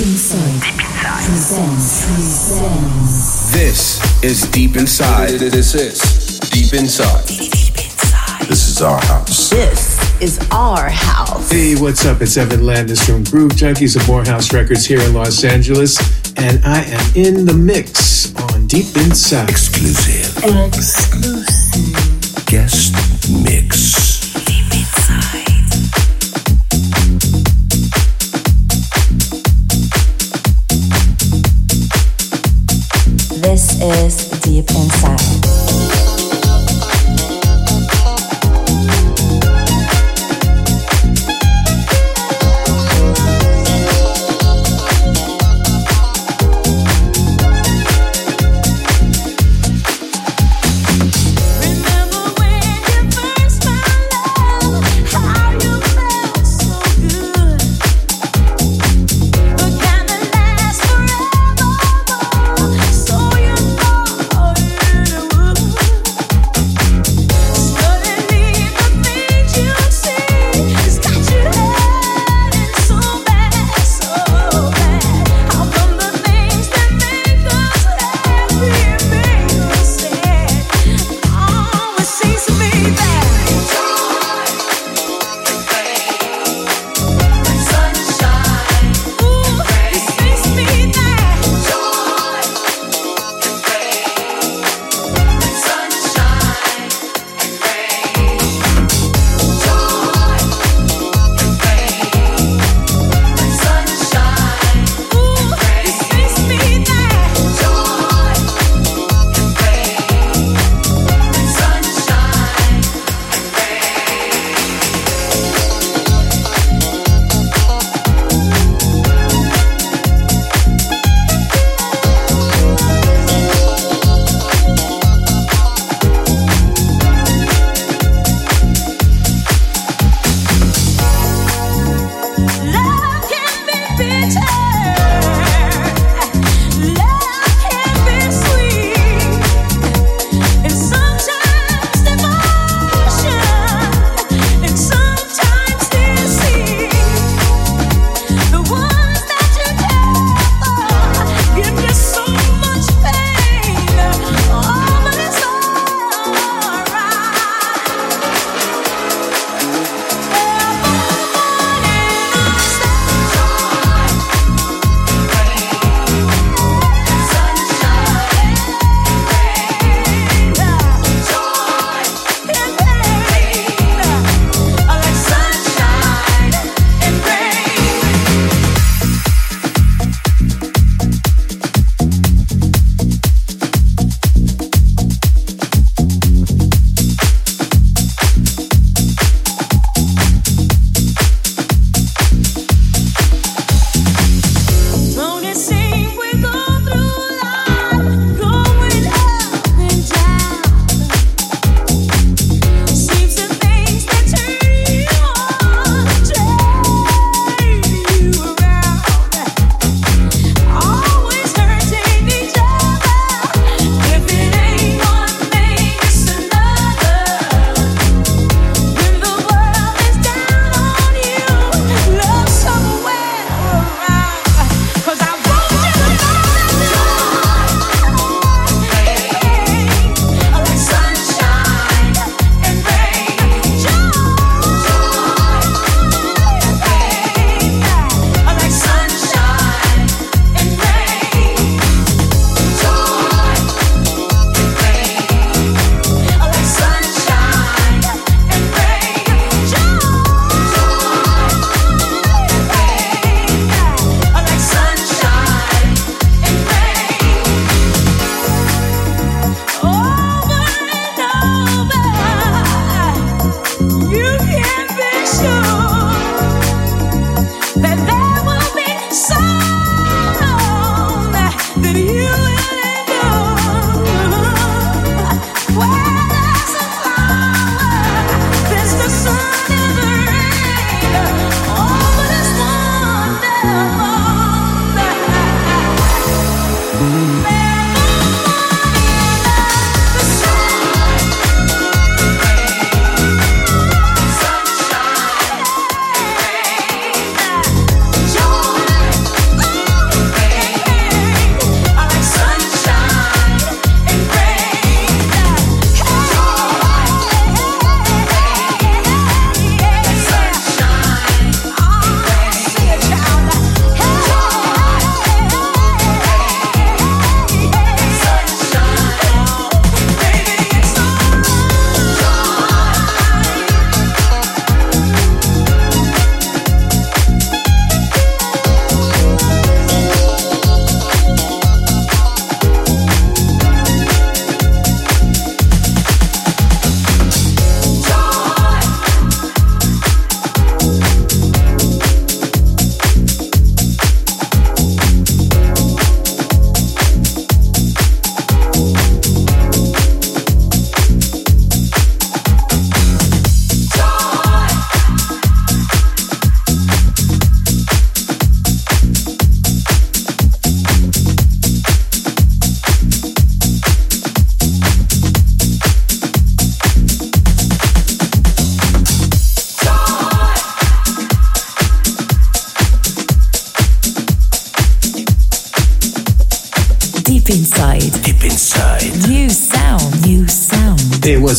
Inside. Deep Inside. Presents. Presents. This is Deep Inside. This is Deep Inside. Deep Inside. This is our house. This is our house. Hey, what's up? It's Evan Landis from Groove Junkies of Morehouse Records here in Los Angeles, and I am in the mix on Deep Inside. Exclusive. Exclusive. Guest mix. Deep Inside. Is Deep Inside.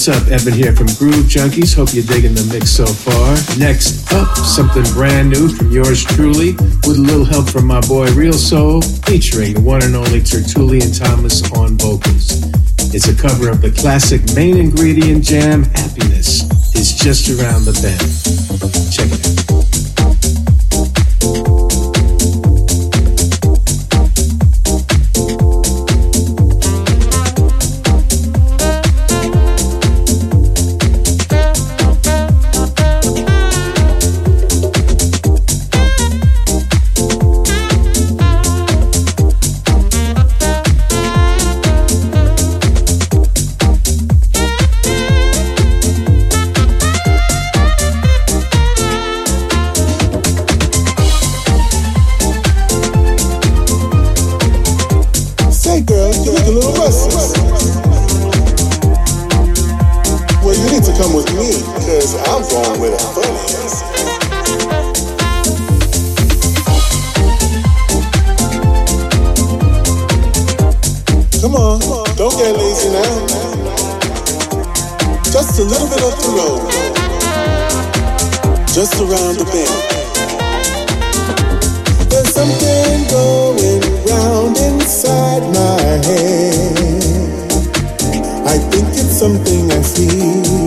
What's up? Evan here from Groove Junkies. Hope you're digging the mix so far. Next up, something brand new from yours truly, with a little help from my boy Reelsoul, featuring the one and only Tertulien Thomas on vocals. It's a cover of the classic main ingredient jam, Happiness. is just around the bend. Check it out. Come on, don't get lazy now. Just a little bit up the road. Just around the bend. There's something going round inside my head. I think it's something I feel.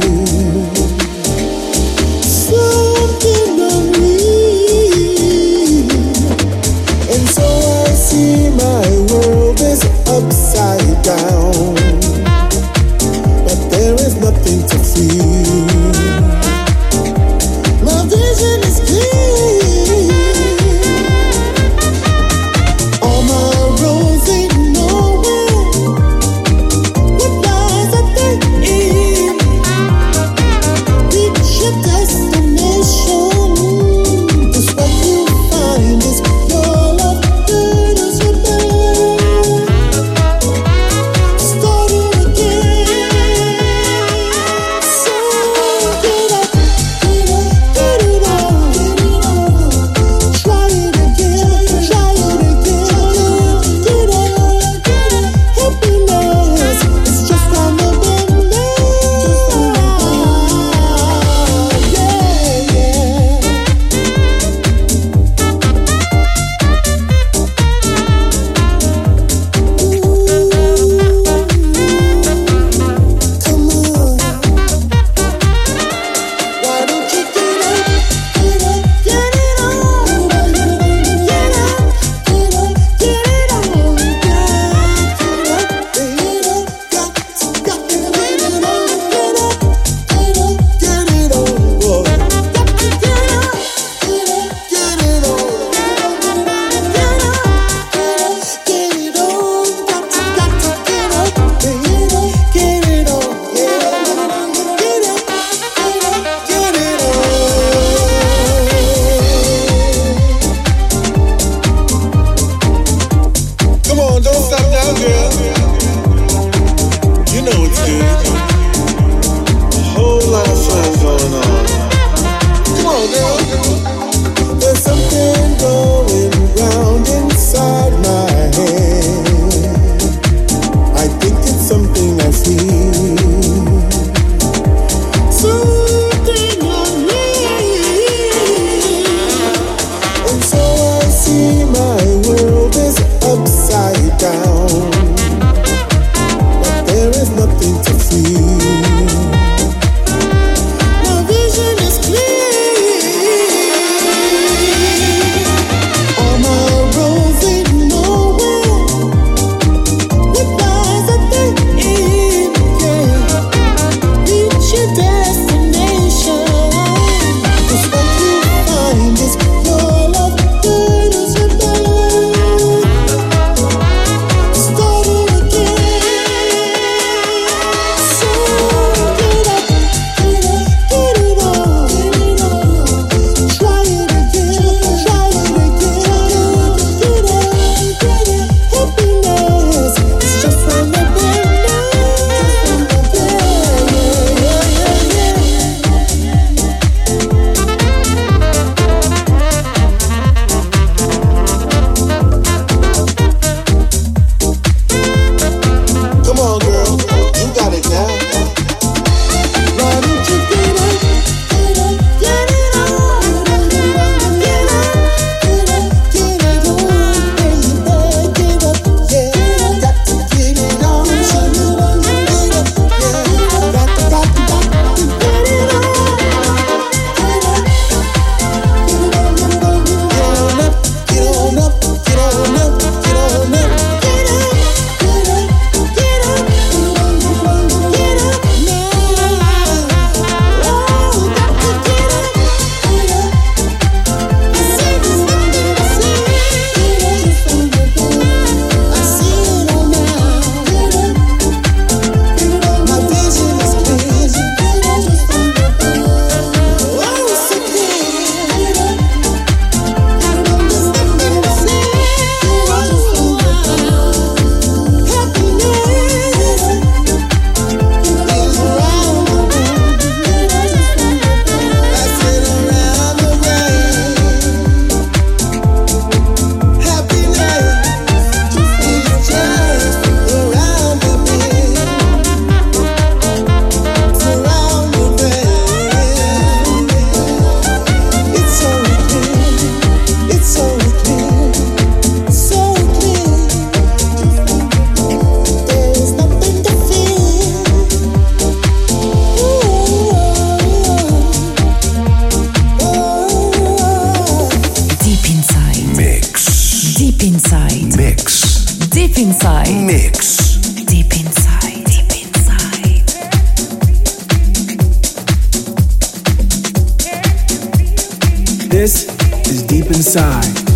This is deep inside.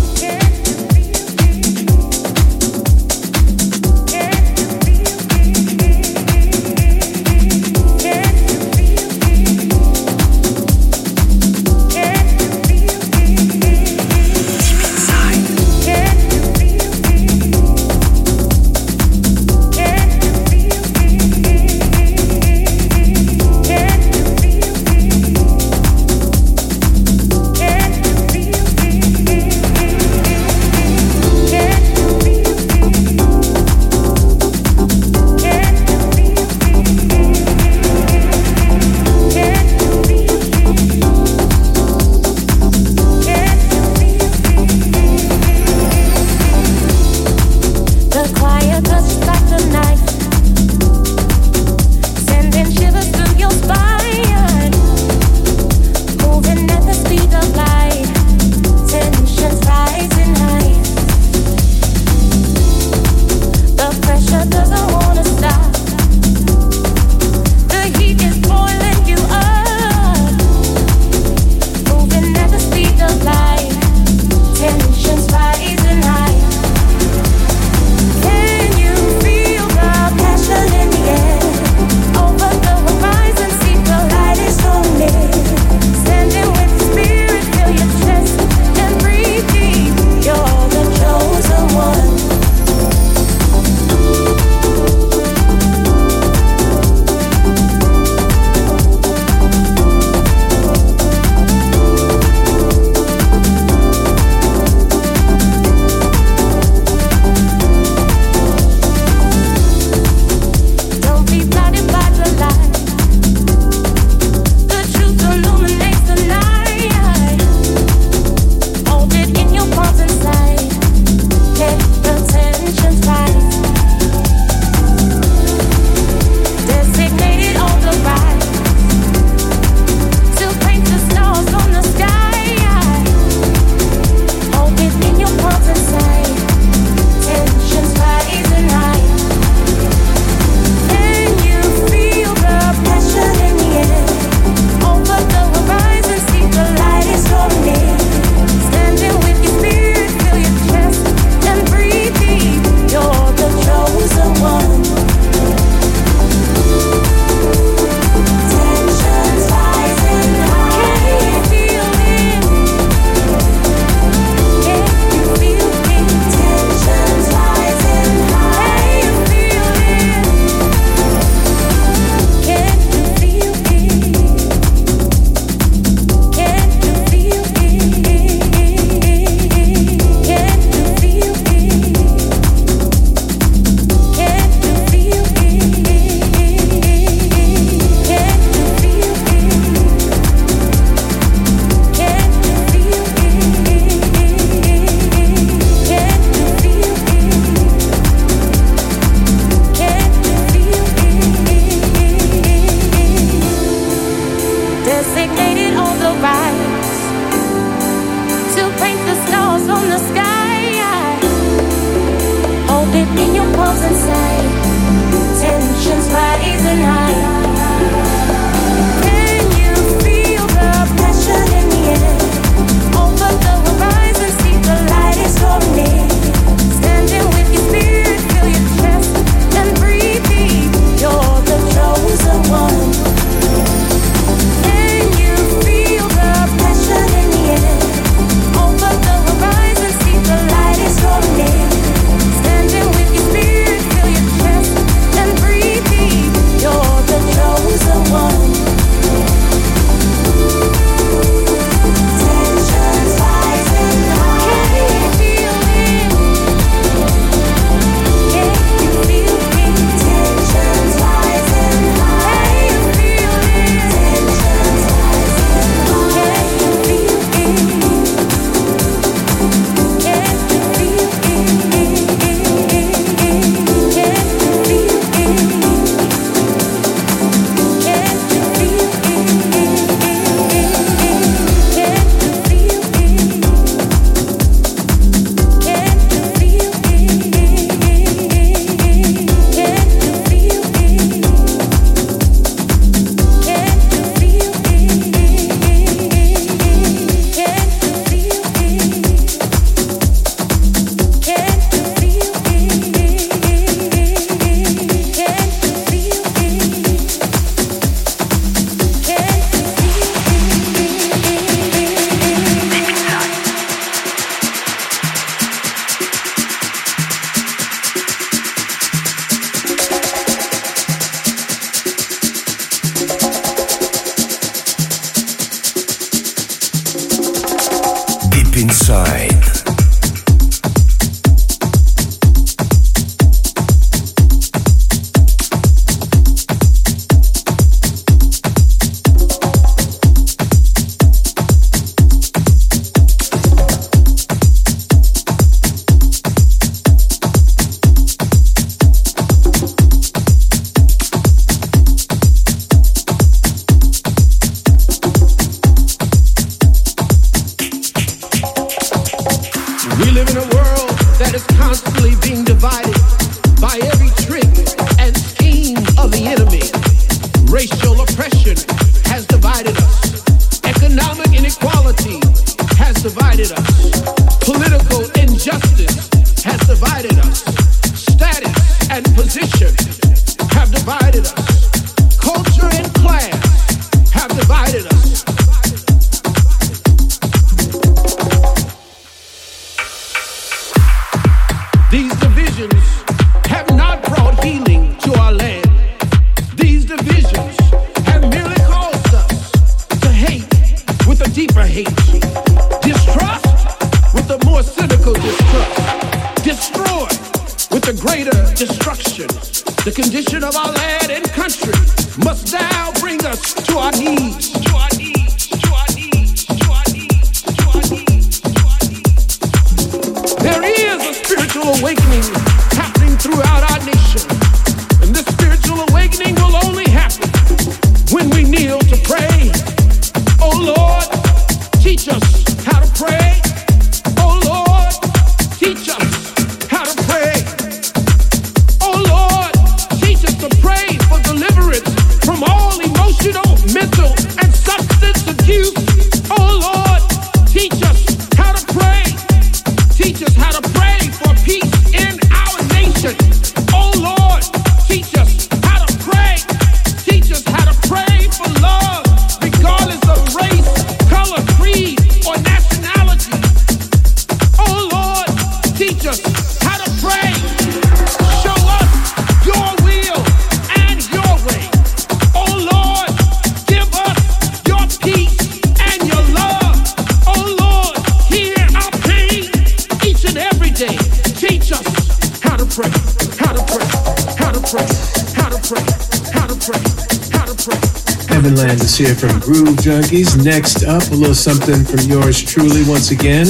Here from Groove Junkies. Next up, a little something from yours truly once again.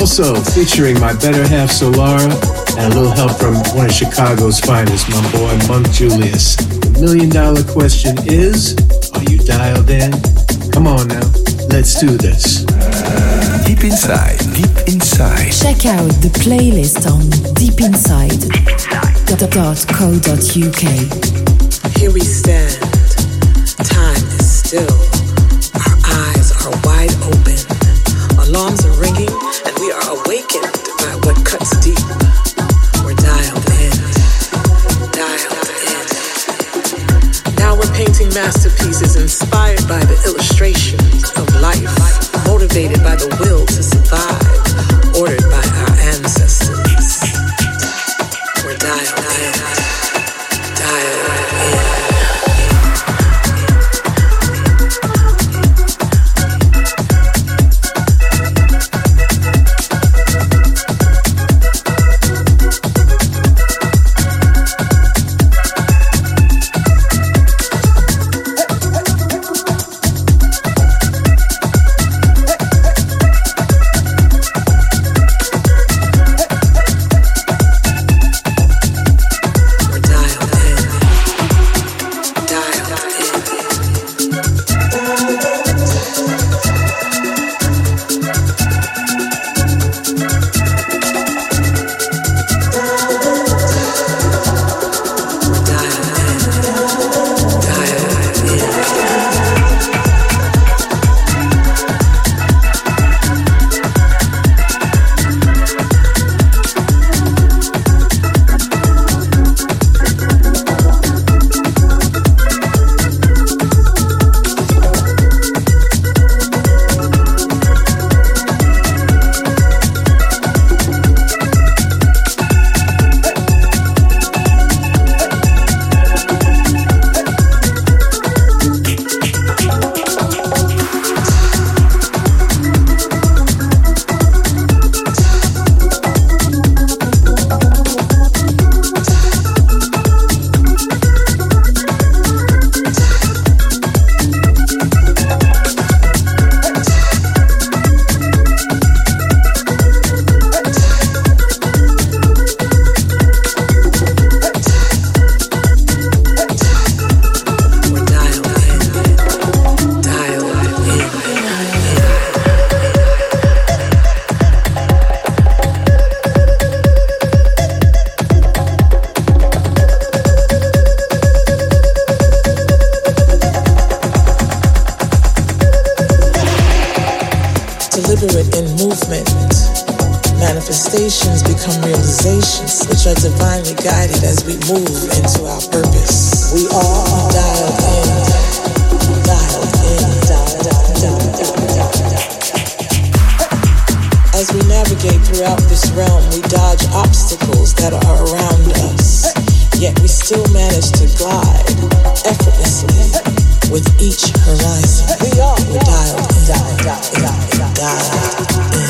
Also featuring my better half Solara and a little help from one of Chicago's finest, my boy Munk Julious. The million dollar question is, are you dialed in? Come on now, let's do this. Deep inside, deep inside. Check out the playlist on deep inside dot deepinside.co.uk. Here we stand still. Our eyes are wide open. Alarms are ringing, and we are awakened by what cuts deep. We're dialed in. Dialed in. Now we're painting masterpieces inspired by the illustrations become realizations, which are divinely guided as we move into our purpose. We are dialed in, dialed in, dialed, dialed, dialed, dialed. As we navigate throughout this realm, we dodge obstacles that are around us, yet we still manage to glide effortlessly with each horizon. We are dialed in, dialed, dialed, dialed in.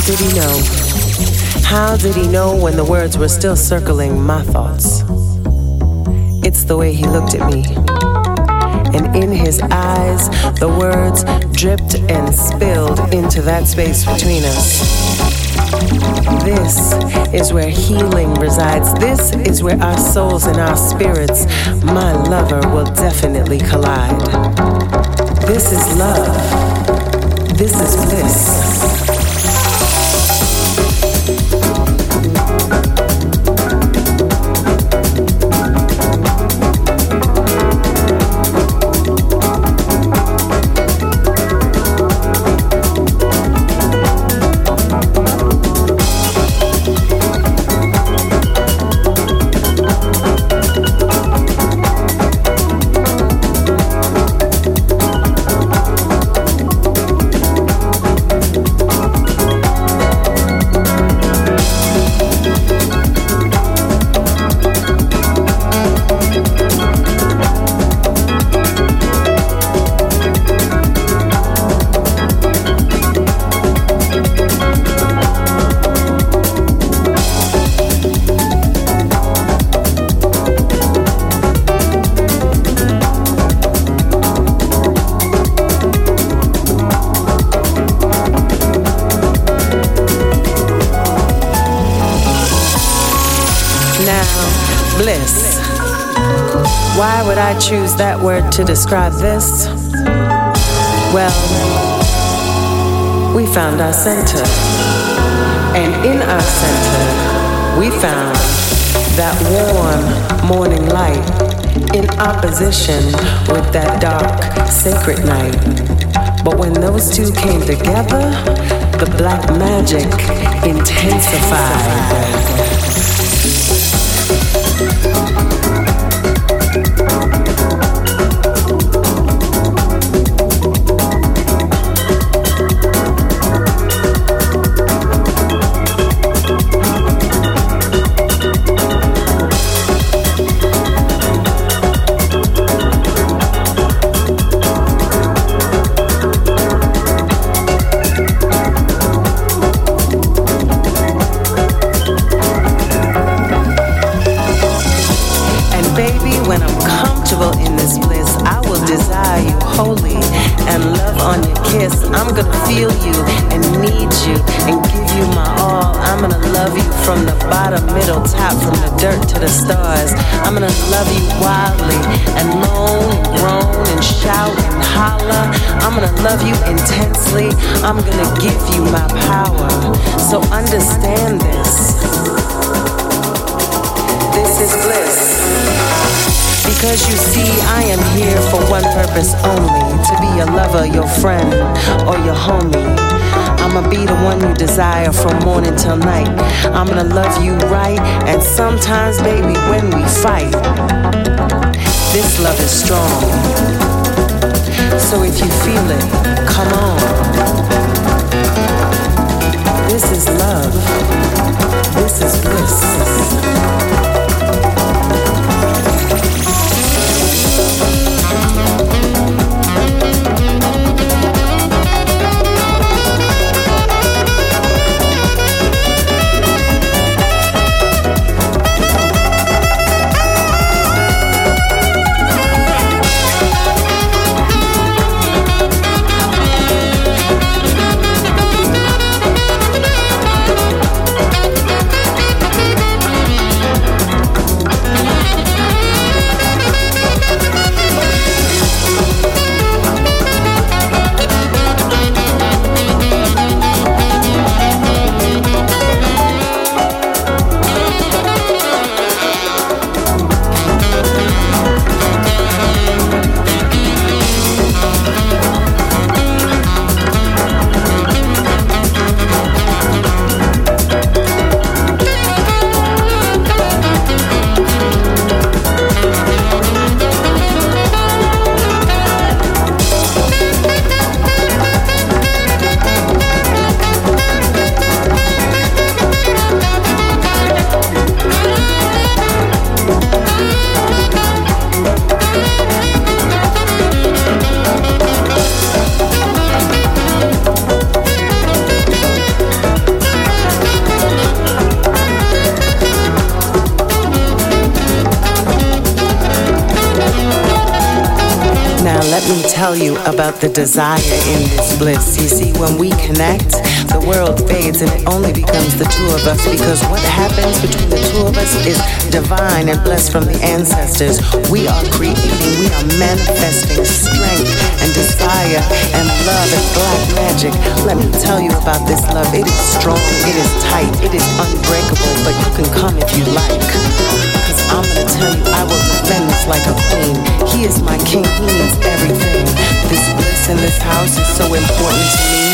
Did he know How did he know when the words were still circling my thoughts? It's the way he looked at me. And in his eyes, the words dripped and spilled into that space between us. This is where healing resides. This is where our souls and our spirits, my lover, will definitely collide. This is love. This is bliss. That word to describe this? Well, we found our center. And in our center, we found that warm morning light in opposition with that dark, sacred night. But when those two came together, the black magic intensified. I'm gonna love you wildly and loan and groan and shout and holler. I'm gonna love you intensely, I'm gonna give you my power. So understand this. This is bliss. Because you see, I am here for one purpose only to be your lover, your friend, or your homie. I'ma be the one you desire from morning till night. I'm gonna love you right, and sometimes, baby, when we fight, this love is strong. So if you feel it, come on. This is love. This is bliss. The desire in this bliss. You see, when we connect, the world fades and it only becomes the two of us because what happens between the two of us is divine and blessed from the ancestors. We are creating, we are manifesting strength and desire and love and black magic. Let me tell you about this love. It is strong, it is tight, it is unbreakable, but you can come if you like. I'm gonna tell you, I will defend this like a queen. He is my king, he means everything. This house is so important to me.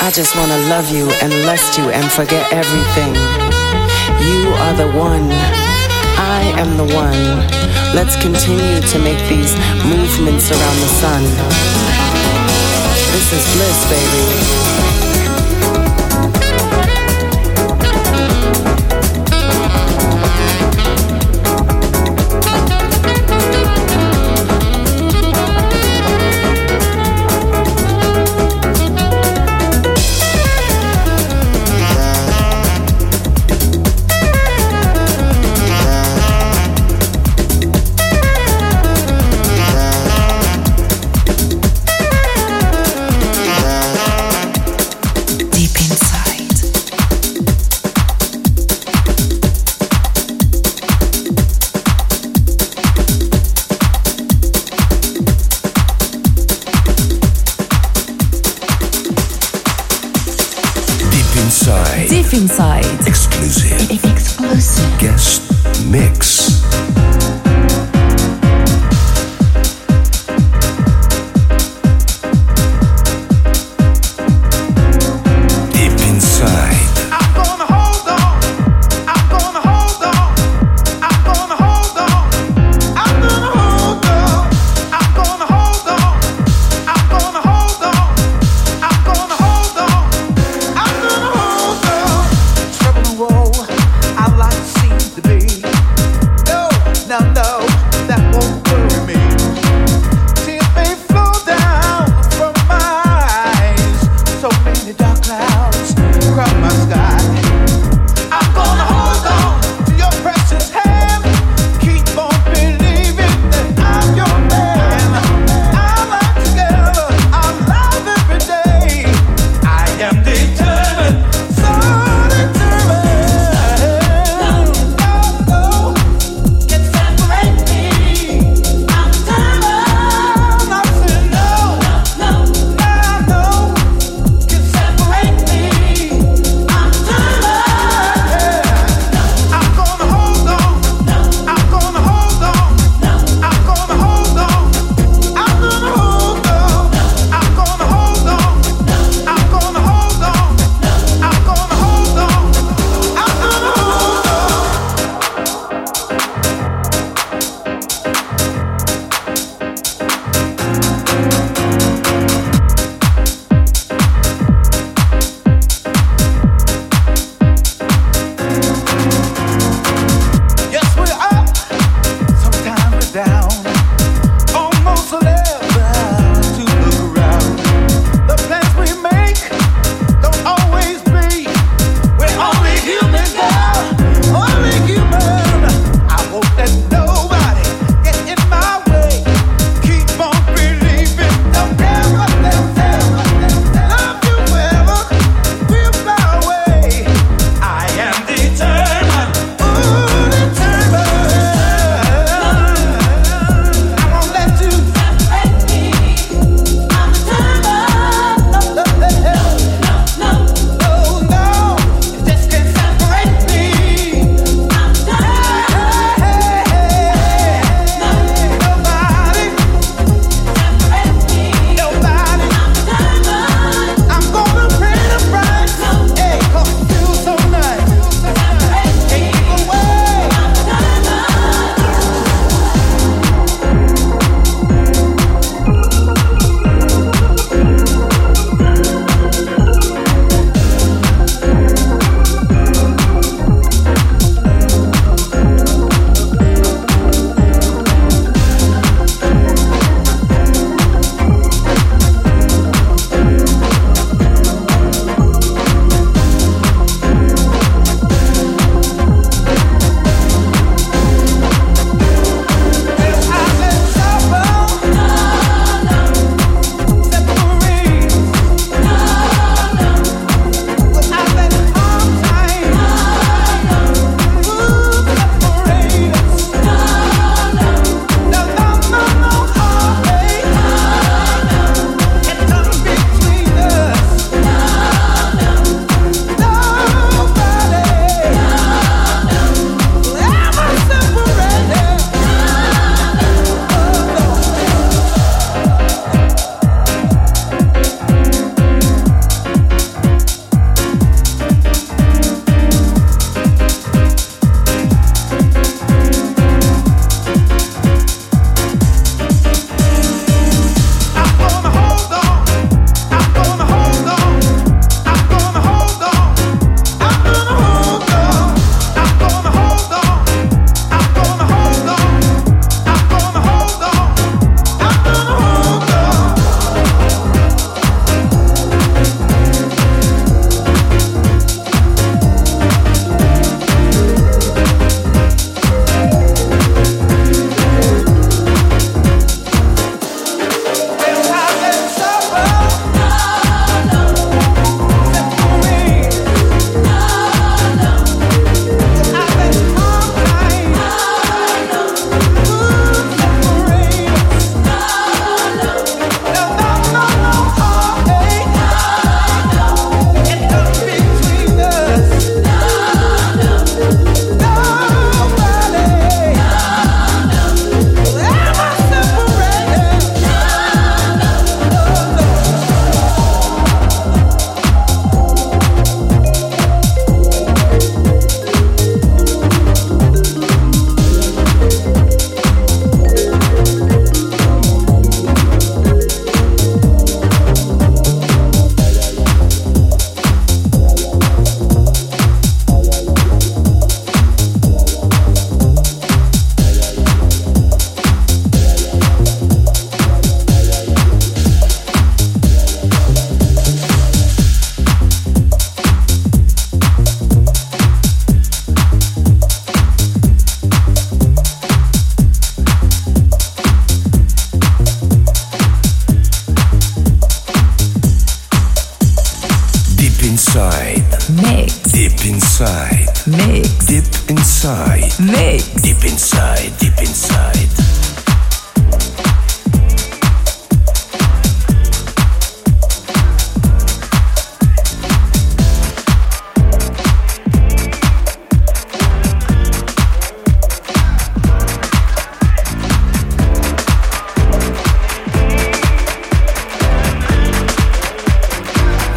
I just wanna love you and lust you and forget everything. You are the one. I am the one. Let's continue to make these movements around the sun. This is bliss, baby.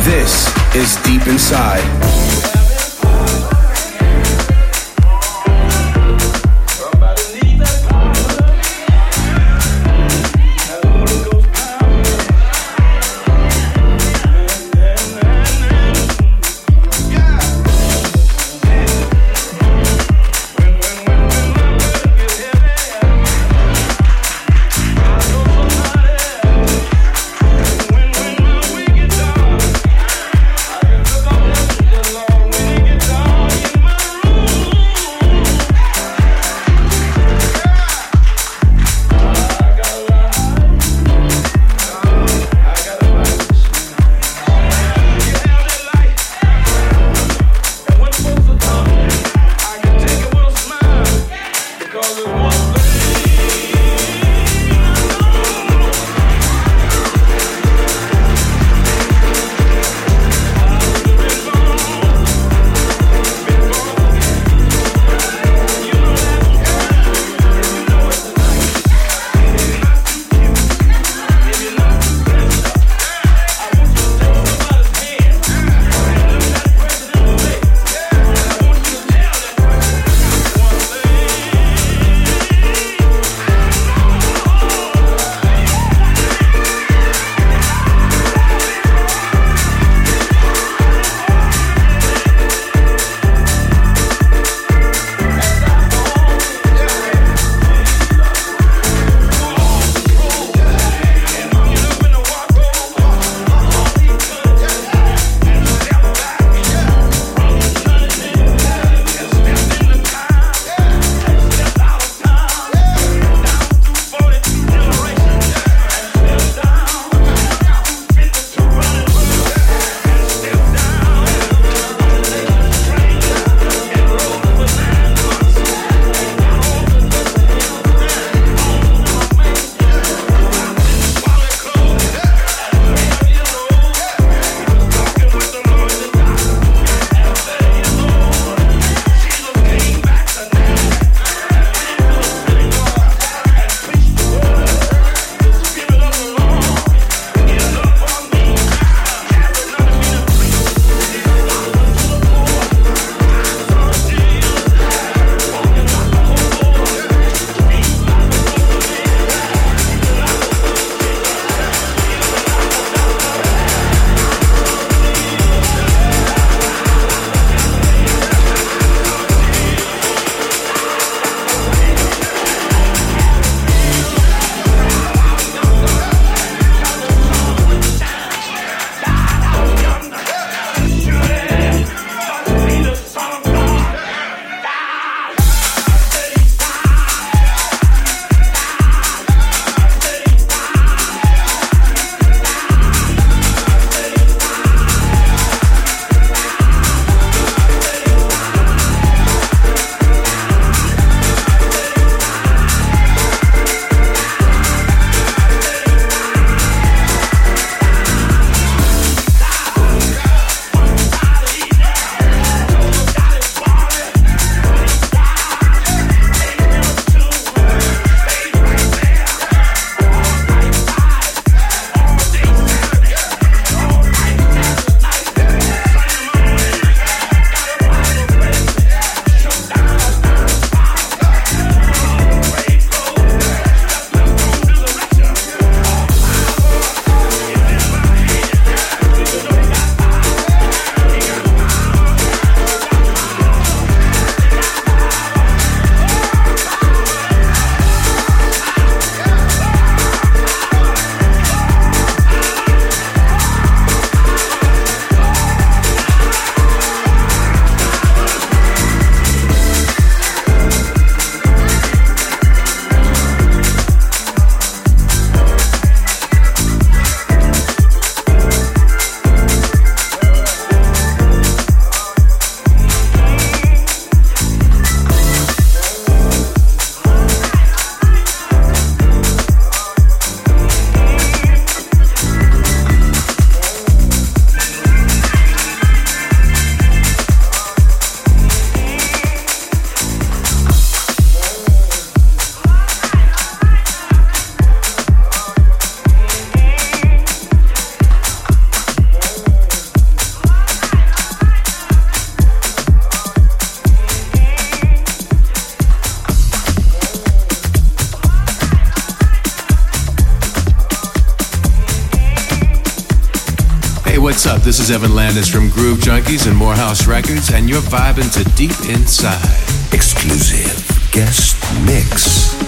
This is Deep Inside. Is Evan Landis from Groove Junkies and Morehouse Records, and you're vibing to Deep Inside. Exclusive guest mix.